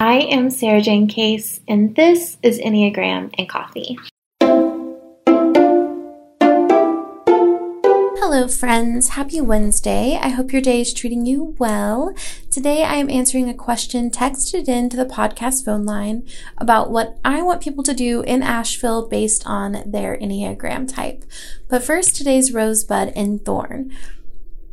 I am Sarah Jane Case, and this is Enneagram and Coffee. Hello, friends. Happy Wednesday. I hope your day is treating you well. Today, I am answering a question texted into the podcast phone line about what I want people to do in Asheville based on their Enneagram type. But first, today's Rosebud and Thorn.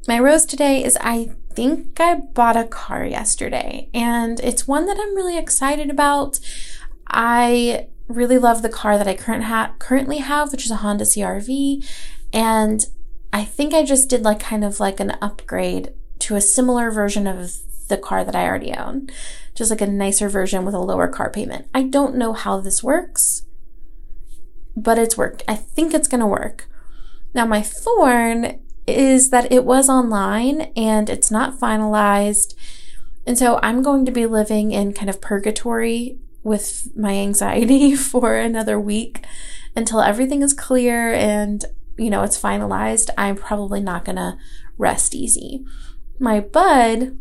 My rose today is I think I bought a car yesterday and it's one that I'm really excited about. I really love the car that I current ha- currently have, which is a Honda CRV. And I think I just did like kind of like an upgrade to a similar version of the car that I already own, just like a nicer version with a lower car payment. I don't know how this works, but it's worked. I think it's going to work. Now, my thorn is that it was online and it's not finalized. And so I'm going to be living in kind of purgatory with my anxiety for another week until everything is clear and, you know, it's finalized. I'm probably not going to rest easy. My bud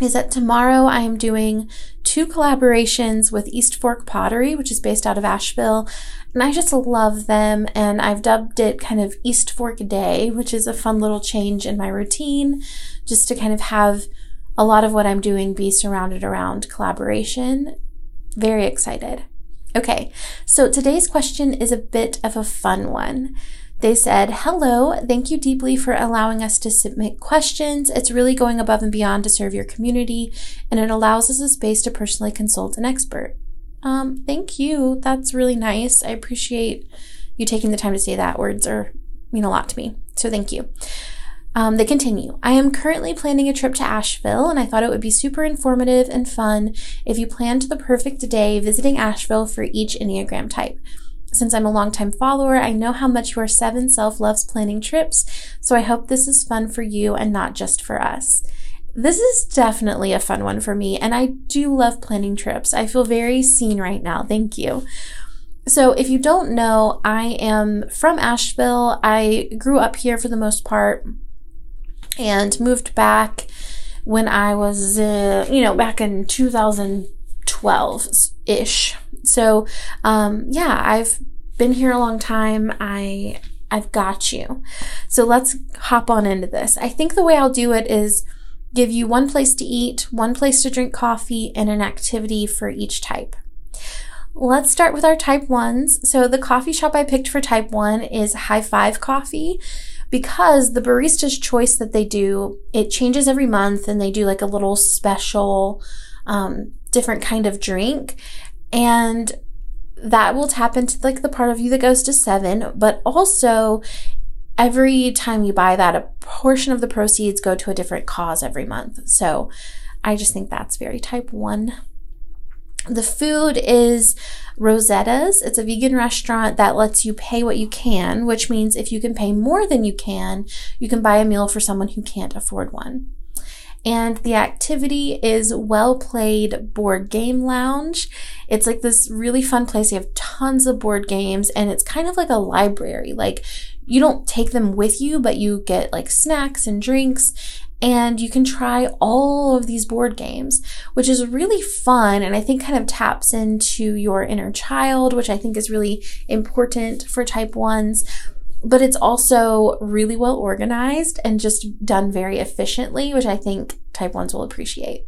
is that tomorrow I am doing two collaborations with East Fork Pottery, which is based out of Asheville. And I just love them. And I've dubbed it kind of East Fork Day, which is a fun little change in my routine, just to kind of have a lot of what I'm doing be surrounded around collaboration. Very excited. Okay, so today's question is a bit of a fun one. They said, Hello, thank you deeply for allowing us to submit questions. It's really going above and beyond to serve your community, and it allows us a space to personally consult an expert. Um, thank you. That's really nice. I appreciate you taking the time to say that. Words are mean a lot to me. So thank you. Um, they continue. I am currently planning a trip to Asheville, and I thought it would be super informative and fun if you planned the perfect day visiting Asheville for each Enneagram type. Since I'm a longtime follower, I know how much your seven self loves planning trips, so I hope this is fun for you and not just for us. This is definitely a fun one for me, and I do love planning trips. I feel very seen right now. Thank you. So, if you don't know, I am from Asheville. I grew up here for the most part and moved back when I was, uh, you know, back in 2012 ish. So, um, yeah, I've been here a long time. I I've got you. So let's hop on into this. I think the way I'll do it is give you one place to eat, one place to drink coffee, and an activity for each type. Let's start with our type ones. So the coffee shop I picked for type one is High Five Coffee because the barista's choice that they do, it changes every month and they do like a little special, um, different kind of drink. And that will tap into like the part of you that goes to seven, but also every time you buy that, a portion of the proceeds go to a different cause every month. So I just think that's very type one. The food is Rosetta's. It's a vegan restaurant that lets you pay what you can, which means if you can pay more than you can, you can buy a meal for someone who can't afford one. And the activity is Well Played Board Game Lounge. It's like this really fun place. You have tons of board games and it's kind of like a library. Like you don't take them with you, but you get like snacks and drinks and you can try all of these board games, which is really fun and I think kind of taps into your inner child, which I think is really important for type ones but it's also really well organized and just done very efficiently, which I think type ones will appreciate.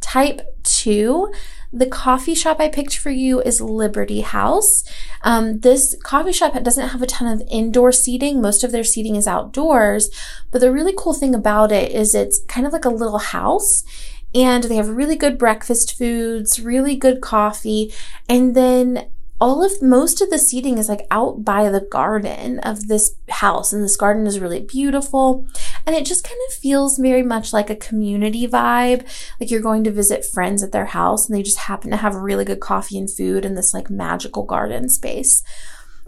Type two, the coffee shop I picked for you is Liberty House. Um, this coffee shop doesn't have a ton of indoor seating. Most of their seating is outdoors. But the really cool thing about it is it's kind of like a little house and they have really good breakfast foods, really good coffee. And then all of most of the seating is like out by the garden of this house and this garden is really beautiful And it just kind of feels very much like a community vibe. Like you're going to visit friends at their house and they just happen to have really good coffee and food in this like magical garden space.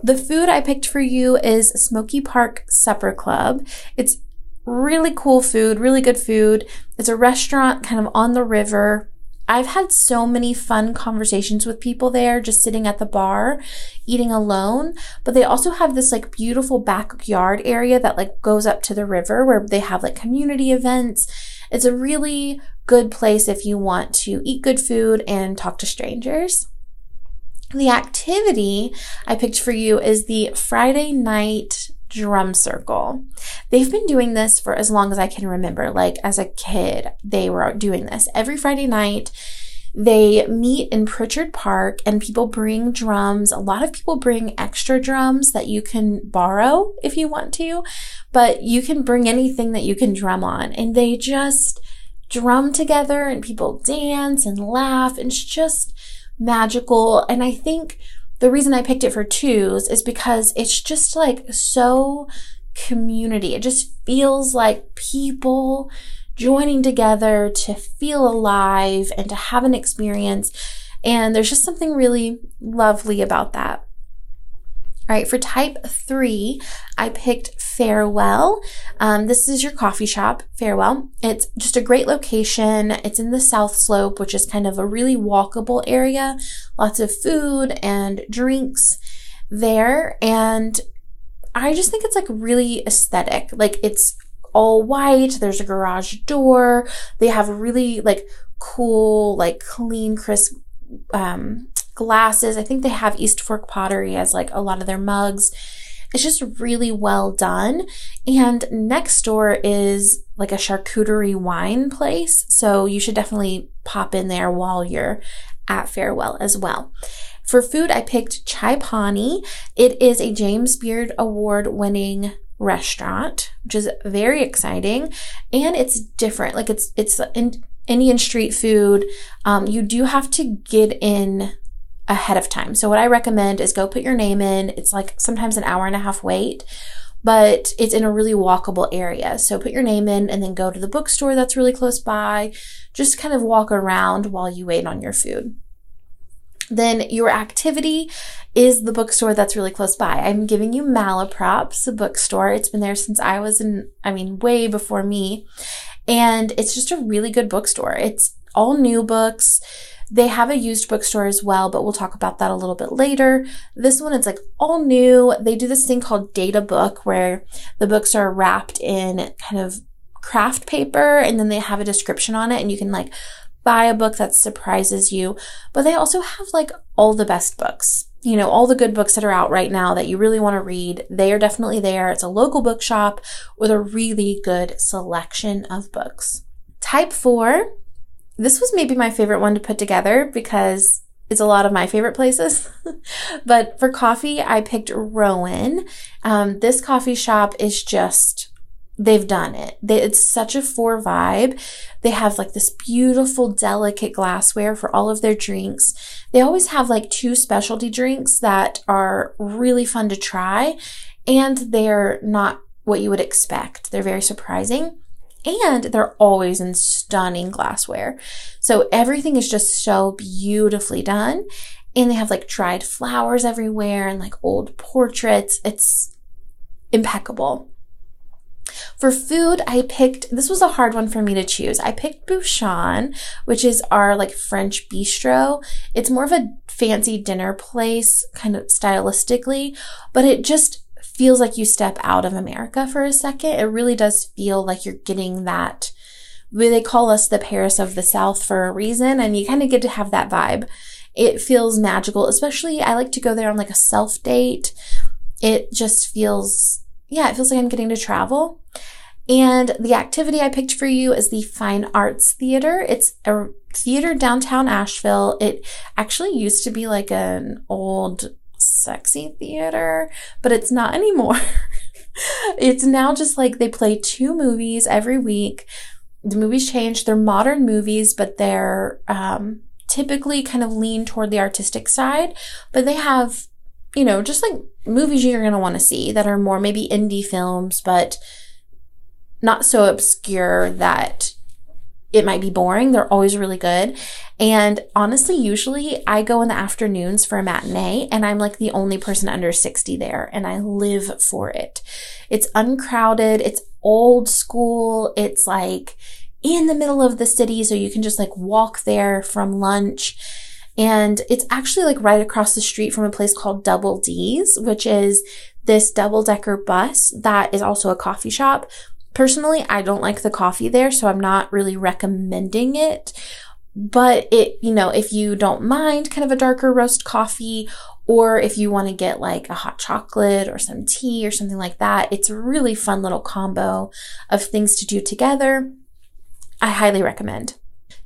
The food I picked for you is Smoky Park Supper Club. It's really cool food, really good food. It's a restaurant kind of on the river. I've had so many fun conversations with people there just sitting at the bar eating alone, but they also have this like beautiful backyard area that like goes up to the river where they have like community events. It's a really good place if you want to eat good food and talk to strangers. The activity I picked for you is the Friday night drum circle. They've been doing this for as long as I can remember. Like as a kid, they were doing this every Friday night. They meet in Pritchard Park and people bring drums. A lot of people bring extra drums that you can borrow if you want to, but you can bring anything that you can drum on. And they just drum together and people dance and laugh. And it's just magical. And I think the reason I picked it for twos is because it's just like so community. It just feels like people joining together to feel alive and to have an experience. And there's just something really lovely about that. All right, for type three, I picked Farewell. Um, this is your coffee shop, Farewell. It's just a great location. It's in the South Slope, which is kind of a really walkable area. Lots of food and drinks there. And I just think it's like really aesthetic. Like it's all white. There's a garage door. They have really like cool, like clean, crisp, um, glasses. I think they have East Fork pottery as like a lot of their mugs. It's just really well done. And next door is like a charcuterie wine place. So you should definitely pop in there while you're at Farewell as well. For food, I picked Chai Pani. It is a James Beard Award winning restaurant, which is very exciting. And it's different. Like it's, it's in Indian street food. Um, you do have to get in ahead of time. So what I recommend is go put your name in. It's like sometimes an hour and a half wait, but it's in a really walkable area. So put your name in and then go to the bookstore that's really close by. Just kind of walk around while you wait on your food. Then your activity is the bookstore that's really close by. I'm giving you Malaprops, the bookstore. It's been there since I was in, I mean, way before me. And it's just a really good bookstore. It's all new books. They have a used bookstore as well, but we'll talk about that a little bit later. This one is like all new. They do this thing called data book where the books are wrapped in kind of craft paper and then they have a description on it and you can like buy a book that surprises you. But they also have like all the best books. You know, all the good books that are out right now that you really want to read, they are definitely there. It's a local bookshop with a really good selection of books. Type four this was maybe my favorite one to put together because it's a lot of my favorite places. but for coffee, I picked Rowan. Um, this coffee shop is just, they've done it. They, it's such a four vibe. They have like this beautiful, delicate glassware for all of their drinks. They always have like two specialty drinks that are really fun to try and they're not what you would expect. They're very surprising and they're always in stunning glassware. So everything is just so beautifully done. And they have like dried flowers everywhere and like old portraits. It's impeccable. For food, I picked, this was a hard one for me to choose. I picked Bouchon, which is our like French bistro. It's more of a fancy dinner place, kind of stylistically, but it just feels like you step out of America for a second. It really does feel like you're getting that. They call us the Paris of the South for a reason, and you kind of get to have that vibe. It feels magical, especially I like to go there on like a self date. It just feels, yeah, it feels like I'm getting to travel. And the activity I picked for you is the Fine Arts Theater. It's a theater downtown Asheville. It actually used to be like an old sexy theater, but it's not anymore. it's now just like they play two movies every week. The movies change. They're modern movies, but they're um, typically kind of lean toward the artistic side. But they have, you know, just like movies you're going to want to see that are more maybe indie films, but not so obscure that it might be boring. They're always really good. And honestly, usually I go in the afternoons for a matinee and I'm like the only person under 60 there and I live for it. It's uncrowded. It's old school. It's like in the middle of the city. So you can just like walk there from lunch. And it's actually like right across the street from a place called Double D's, which is this double decker bus that is also a coffee shop Personally, I don't like the coffee there, so I'm not really recommending it. But it, you know, if you don't mind kind of a darker roast coffee, or if you want to get like a hot chocolate or some tea or something like that, it's a really fun little combo of things to do together. I highly recommend.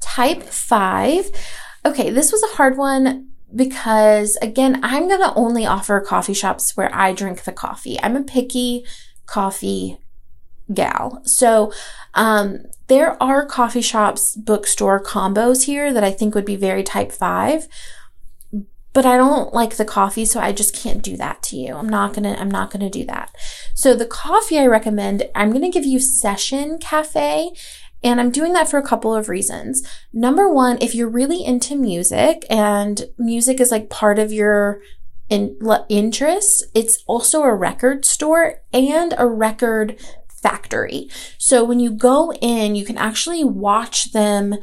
Type five. Okay, this was a hard one because again, I'm going to only offer coffee shops where I drink the coffee. I'm a picky coffee gal. So, um, there are coffee shops, bookstore combos here that I think would be very type five, but I don't like the coffee, so I just can't do that to you. I'm not gonna, I'm not gonna do that. So the coffee I recommend, I'm gonna give you Session Cafe. And I'm doing that for a couple of reasons. Number one, if you're really into music and music is like part of your in, interests, it's also a record store and a record factory. So when you go in, you can actually watch them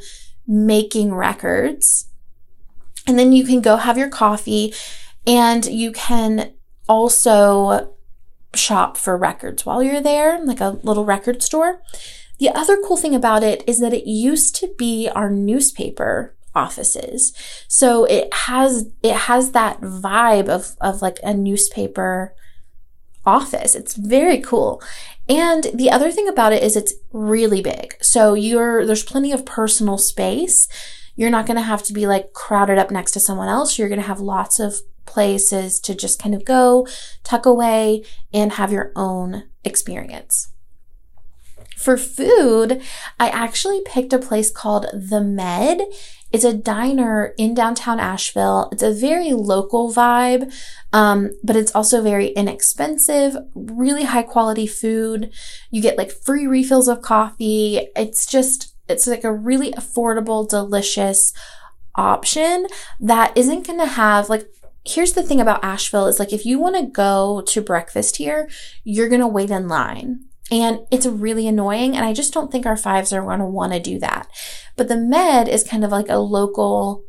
making records. And then you can go have your coffee and you can also shop for records while you're there, like a little record store. The other cool thing about it is that it used to be our newspaper offices. So it has, it has that vibe of, of like a newspaper office. It's very cool. And the other thing about it is it's really big. So you're, there's plenty of personal space. You're not going to have to be like crowded up next to someone else. You're going to have lots of places to just kind of go, tuck away, and have your own experience. For food, I actually picked a place called The Med. It's a diner in downtown Asheville. It's a very local vibe, um, but it's also very inexpensive, really high quality food. You get like free refills of coffee. It's just, it's like a really affordable, delicious option that isn't going to have like here's the thing about Asheville is like if you want to go to breakfast here, you're going to wait in line. And it's really annoying. And I just don't think our fives are going to want to do that. But the med is kind of like a local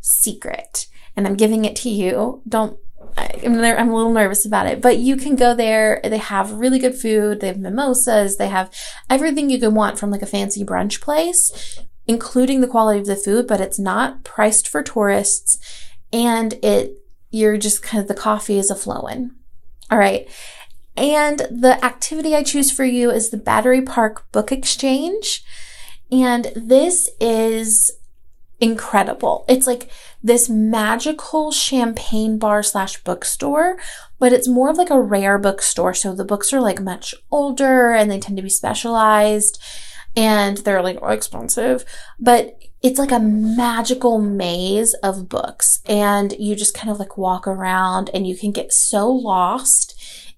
secret. And I'm giving it to you. Don't, I'm, I'm a little nervous about it, but you can go there. They have really good food. They have mimosas. They have everything you could want from like a fancy brunch place, including the quality of the food, but it's not priced for tourists. And it, you're just kind of, the coffee is a flowing. All right. And the activity I choose for you is the Battery Park Book Exchange. And this is incredible. It's like this magical champagne bar slash bookstore, but it's more of like a rare bookstore. So the books are like much older and they tend to be specialized and they're like expensive, but it's like a magical maze of books and you just kind of like walk around and you can get so lost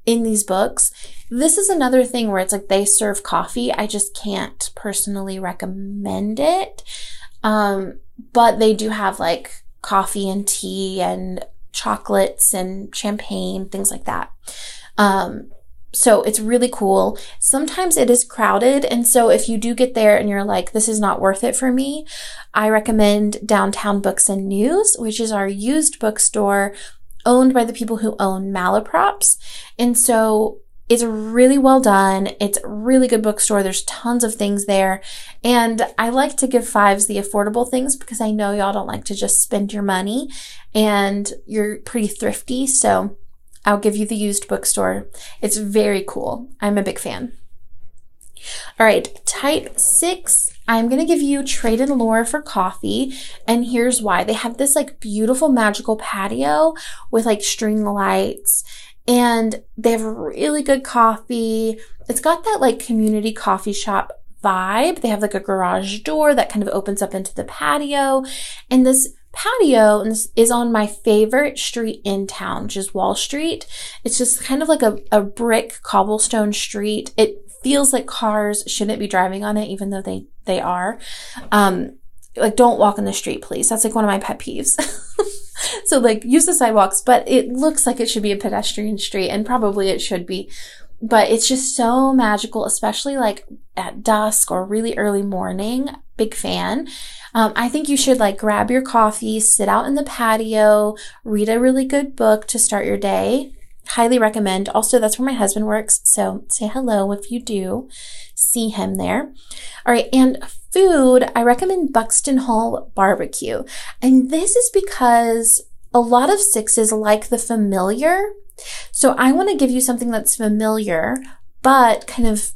in these books. This is another thing where it's like they serve coffee. I just can't personally recommend it. Um, but they do have like coffee and tea and chocolates and champagne, things like that. Um, so it's really cool. Sometimes it is crowded. And so if you do get there and you're like, this is not worth it for me, I recommend Downtown Books and News, which is our used bookstore owned by the people who own Malaprops. And so it's really well done. It's a really good bookstore. There's tons of things there. And I like to give fives the affordable things because I know y'all don't like to just spend your money and you're pretty thrifty. So I'll give you the used bookstore. It's very cool. I'm a big fan. All right, type six. I'm going to give you Trade and Lore for coffee. And here's why. They have this like beautiful magical patio with like string lights and they have really good coffee. It's got that like community coffee shop vibe. They have like a garage door that kind of opens up into the patio and this patio is on my favorite street in town, which is Wall Street. It's just kind of like a, a brick cobblestone street. It feels like cars shouldn't be driving on it, even though they, they are. Um, like don't walk in the street, please. That's like one of my pet peeves. so like use the sidewalks, but it looks like it should be a pedestrian street and probably it should be. But it's just so magical, especially like at dusk or really early morning. Big fan. Um, I think you should like grab your coffee, sit out in the patio, read a really good book to start your day. Highly recommend. Also, that's where my husband works. So say hello if you do see him there. All right. And food, I recommend Buxton Hall barbecue. And this is because a lot of sixes like the familiar. So I want to give you something that's familiar, but kind of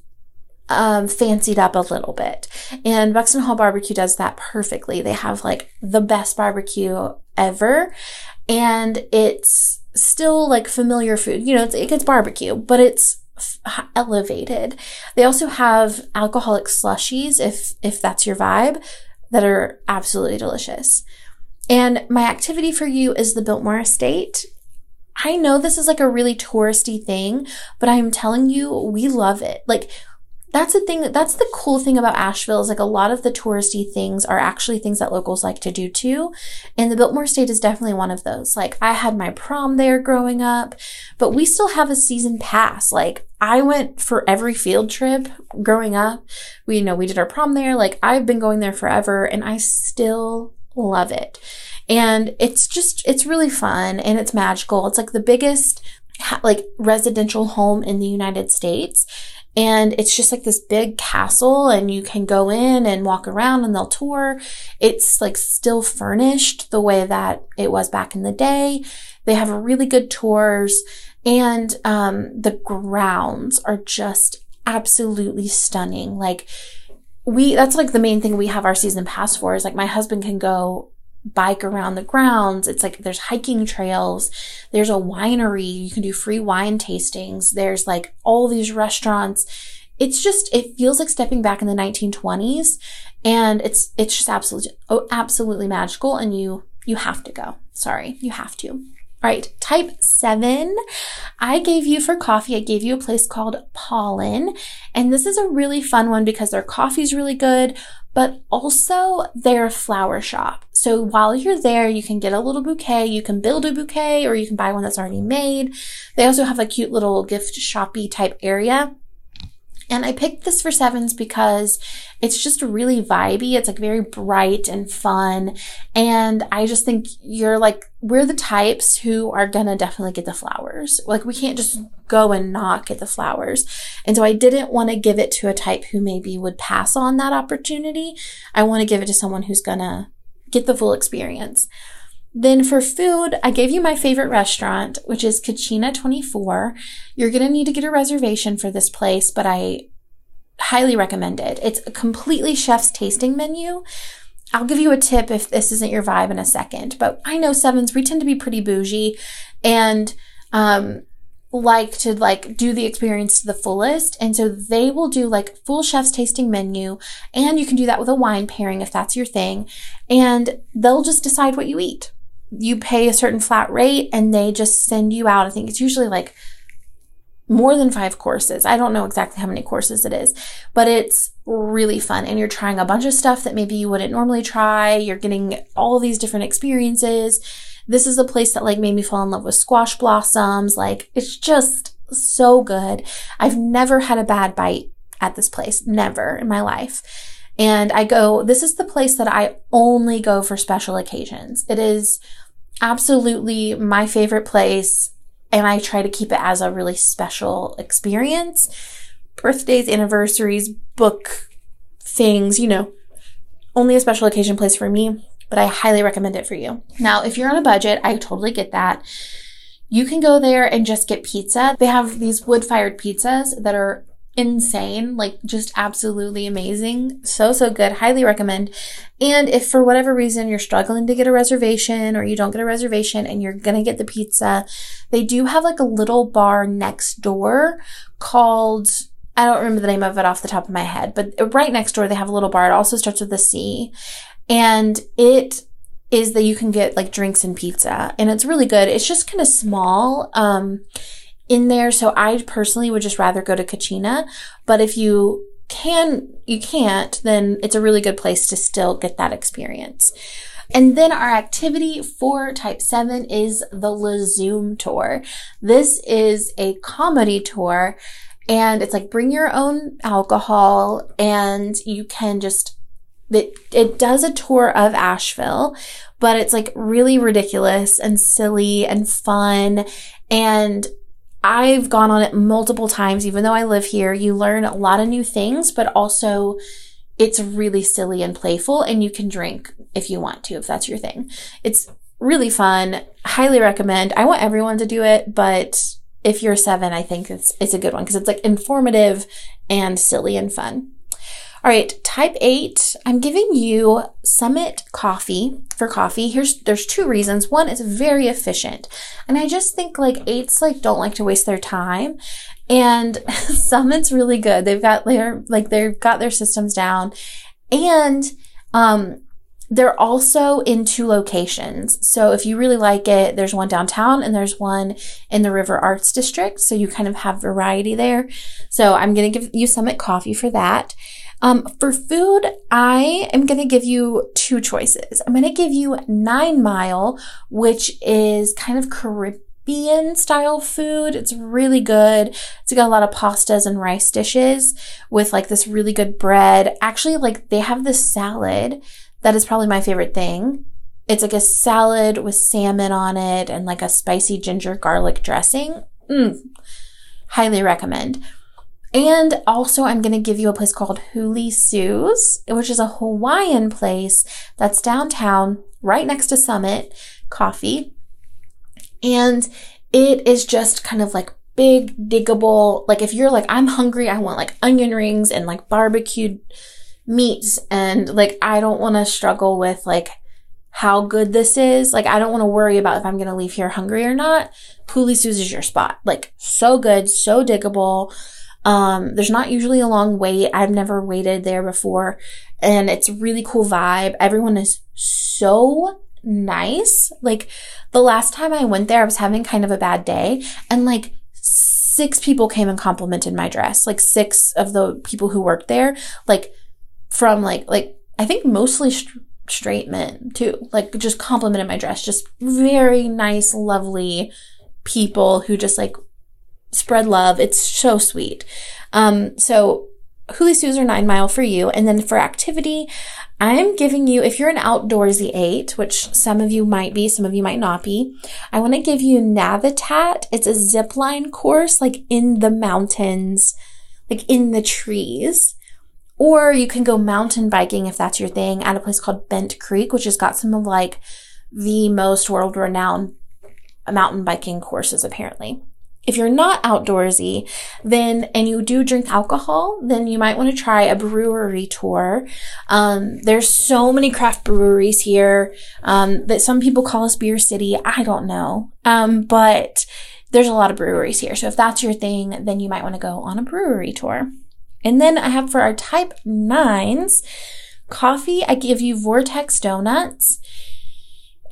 um, fancied up a little bit. And Buxton Hall Barbecue does that perfectly. They have like the best barbecue ever. And it's still like familiar food. You know, it's, it gets barbecue, but it's f- elevated. They also have alcoholic slushies if, if that's your vibe that are absolutely delicious. And my activity for you is the Biltmore Estate. I know this is like a really touristy thing, but I'm telling you, we love it. Like, that's the thing that's the cool thing about Asheville is like a lot of the touristy things are actually things that locals like to do too. And the Biltmore Estate is definitely one of those. Like I had my prom there growing up, but we still have a season pass. Like I went for every field trip growing up. We you know we did our prom there. Like I've been going there forever and I still love it. And it's just it's really fun and it's magical. It's like the biggest like residential home in the United States and it's just like this big castle and you can go in and walk around and they'll tour. It's like still furnished the way that it was back in the day. They have really good tours and, um, the grounds are just absolutely stunning. Like, we, that's like the main thing we have our season pass for is like my husband can go bike around the grounds. It's like there's hiking trails. There's a winery. You can do free wine tastings. There's like all these restaurants. It's just, it feels like stepping back in the 1920s and it's, it's just absolutely, oh, absolutely magical. And you, you have to go. Sorry, you have to. All right, type seven. I gave you for coffee, I gave you a place called Pollen. And this is a really fun one because their coffee is really good, but also they're a flower shop. So while you're there, you can get a little bouquet, you can build a bouquet, or you can buy one that's already made. They also have a cute little gift shoppy type area. And I picked this for sevens because it's just really vibey. It's like very bright and fun. And I just think you're like, we're the types who are gonna definitely get the flowers. Like we can't just go and not get the flowers. And so I didn't want to give it to a type who maybe would pass on that opportunity. I want to give it to someone who's gonna get the full experience. Then for food, I gave you my favorite restaurant, which is Cucina 24. You're going to need to get a reservation for this place, but I highly recommend it. It's a completely chef's tasting menu. I'll give you a tip if this isn't your vibe in a second, but I know sevens, we tend to be pretty bougie and, um, like to like do the experience to the fullest. And so they will do like full chef's tasting menu and you can do that with a wine pairing if that's your thing. And they'll just decide what you eat you pay a certain flat rate and they just send you out. I think it's usually like more than five courses. I don't know exactly how many courses it is, but it's really fun. And you're trying a bunch of stuff that maybe you wouldn't normally try. You're getting all these different experiences. This is a place that like made me fall in love with squash blossoms. Like it's just so good. I've never had a bad bite at this place. Never in my life. And I go, this is the place that I only go for special occasions. It is absolutely my favorite place. And I try to keep it as a really special experience. Birthdays, anniversaries, book things, you know, only a special occasion place for me, but I highly recommend it for you. Now, if you're on a budget, I totally get that. You can go there and just get pizza. They have these wood fired pizzas that are insane, like just absolutely amazing. So, so good. Highly recommend. And if for whatever reason you're struggling to get a reservation or you don't get a reservation and you're going to get the pizza, they do have like a little bar next door called I don't remember the name of it off the top of my head, but right next door they have a little bar. It also starts with a C. And it is that you can get like drinks and pizza and it's really good. It's just kind of small. Um, in there. So I personally would just rather go to Cucina. But if you can, you can't, then it's a really good place to still get that experience. And then our activity for type 7 is the LaZoom tour. This is a comedy tour and it's like bring your own alcohol and you can just it, it does a tour of Asheville, but it's like really ridiculous and silly and fun. And I've gone on it multiple times, even though I live here. You learn a lot of new things, but also it's really silly and playful and you can drink if you want to, if that's your thing. It's really fun. Highly recommend. I want everyone to do it, but if you're seven, I think it's, it's a good one because it's like informative and silly and fun. All right, type eight, I'm giving you Summit coffee for coffee. Here's, there's two reasons. One, it's very efficient. And I just think like eights like don't like to waste their time. And Summit's really good. They've got their, like they've got their systems down and, um, they're also in two locations. So if you really like it, there's one downtown and there's one in the River Arts District. So you kind of have variety there. So I'm going to give you Summit coffee for that. Um, for food, I am going to give you two choices. I'm going to give you Nine Mile, which is kind of Caribbean style food. It's really good. It's got a lot of pastas and rice dishes with like this really good bread. Actually, like they have this salad that is probably my favorite thing. It's like a salad with salmon on it and like a spicy ginger garlic dressing. Mm, highly recommend. And also, I'm going to give you a place called Huli Sue's, which is a Hawaiian place that's downtown, right next to Summit Coffee. And it is just kind of like big, diggable. Like, if you're like, I'm hungry, I want like onion rings and like barbecued meats, and like, I don't want to struggle with like how good this is. Like, I don't want to worry about if I'm going to leave here hungry or not. Huli Sue's is your spot. Like, so good, so diggable um, there's not usually a long wait. I've never waited there before and it's really cool vibe. Everyone is so nice. Like the last time I went there, I was having kind of a bad day and like six people came and complimented my dress. Like six of the people who worked there, like from like, like, I think mostly st- straight men too, like just complimented my dress. Just very nice, lovely people who just like spread love. It's so sweet. Um, so Huli Sue's are nine mile for you. And then for activity, I'm giving you, if you're an outdoorsy eight, which some of you might be, some of you might not be, I want to give you Navitat. It's a zip line course, like in the mountains, like in the trees. Or you can go mountain biking if that's your thing at a place called Bent Creek, which has got some of like the most world renowned mountain biking courses apparently. If you're not outdoorsy, then, and you do drink alcohol, then you might want to try a brewery tour. Um, there's so many craft breweries here, um, that some people call us Beer City. I don't know. Um, but there's a lot of breweries here. So if that's your thing, then you might want to go on a brewery tour. And then I have for our type nines, coffee, I give you Vortex Donuts.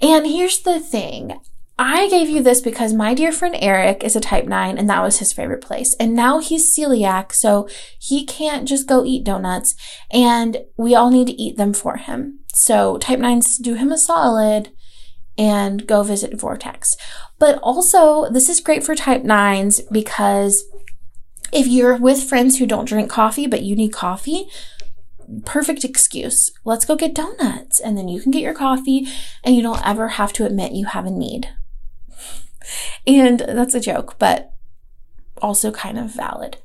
And here's the thing. I gave you this because my dear friend Eric is a type 9 and that was his favorite place. And now he's celiac, so he can't just go eat donuts and we all need to eat them for him. So type 9s do him a solid and go visit Vortex. But also, this is great for type 9s because if you're with friends who don't drink coffee but you need coffee, perfect excuse. Let's go get donuts and then you can get your coffee and you don't ever have to admit you have a need. And that's a joke, but also kind of valid.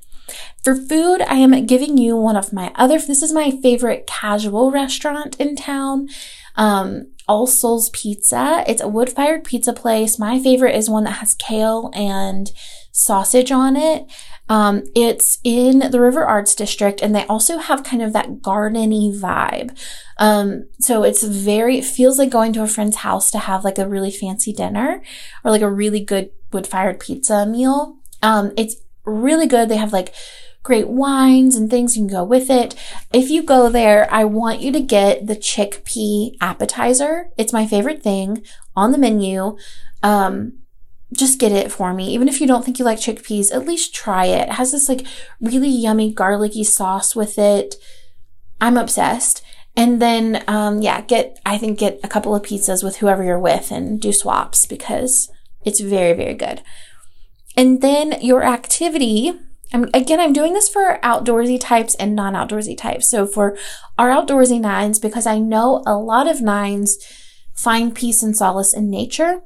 For food, I am giving you one of my other, this is my favorite casual restaurant in town. Um, All Souls Pizza. It's a wood fired pizza place. My favorite is one that has kale and sausage on it. Um, it's in the River Arts District and they also have kind of that gardeny vibe. Um, so it's very, it feels like going to a friend's house to have like a really fancy dinner or like a really good wood fired pizza meal. Um, it's really good. They have like great wines and things you can go with it. If you go there, I want you to get the chickpea appetizer. It's my favorite thing on the menu. Um, just get it for me. Even if you don't think you like chickpeas, at least try it. It has this like really yummy garlicky sauce with it. I'm obsessed. And then, um, yeah, get, I think get a couple of pizzas with whoever you're with and do swaps because it's very, very good. And then your activity, I'm, again, I'm doing this for outdoorsy types and non outdoorsy types. So for our outdoorsy nines, because I know a lot of nines find peace and solace in nature,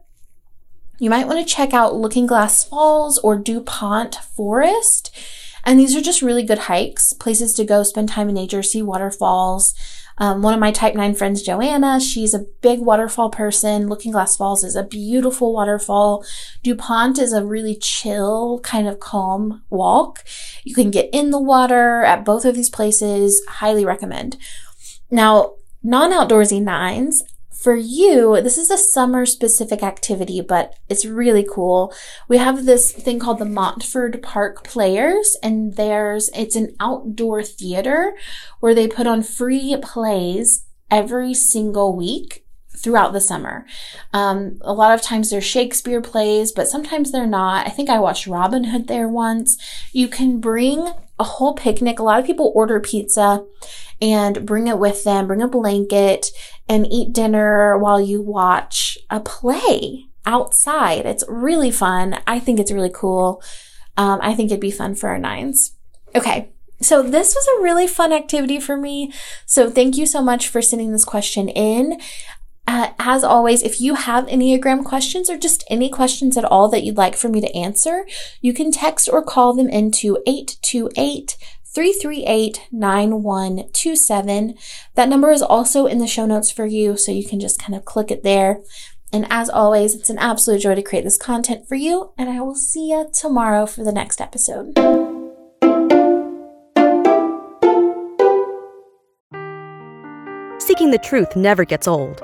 you might want to check out Looking Glass Falls or DuPont Forest. And these are just really good hikes, places to go spend time in nature, see waterfalls. Um, one of my type 9 friends, Joanna, she's a big waterfall person. Looking Glass Falls is a beautiful waterfall. DuPont is a really chill, kind of calm walk. You can get in the water at both of these places. Highly recommend. Now, non outdoorsy nines, for you, this is a summer specific activity, but it's really cool. We have this thing called the Montford Park Players, and there's, it's an outdoor theater where they put on free plays every single week throughout the summer. Um, a lot of times they're Shakespeare plays, but sometimes they're not. I think I watched Robin Hood there once. You can bring a whole picnic. A lot of people order pizza and bring it with them, bring a blanket and eat dinner while you watch a play outside. It's really fun. I think it's really cool. Um, I think it'd be fun for our nines. Okay. So this was a really fun activity for me. So thank you so much for sending this question in. Uh, as always, if you have Enneagram questions or just any questions at all that you'd like for me to answer, you can text or call them into 828 338 9127. That number is also in the show notes for you, so you can just kind of click it there. And as always, it's an absolute joy to create this content for you, and I will see you tomorrow for the next episode. Seeking the truth never gets old.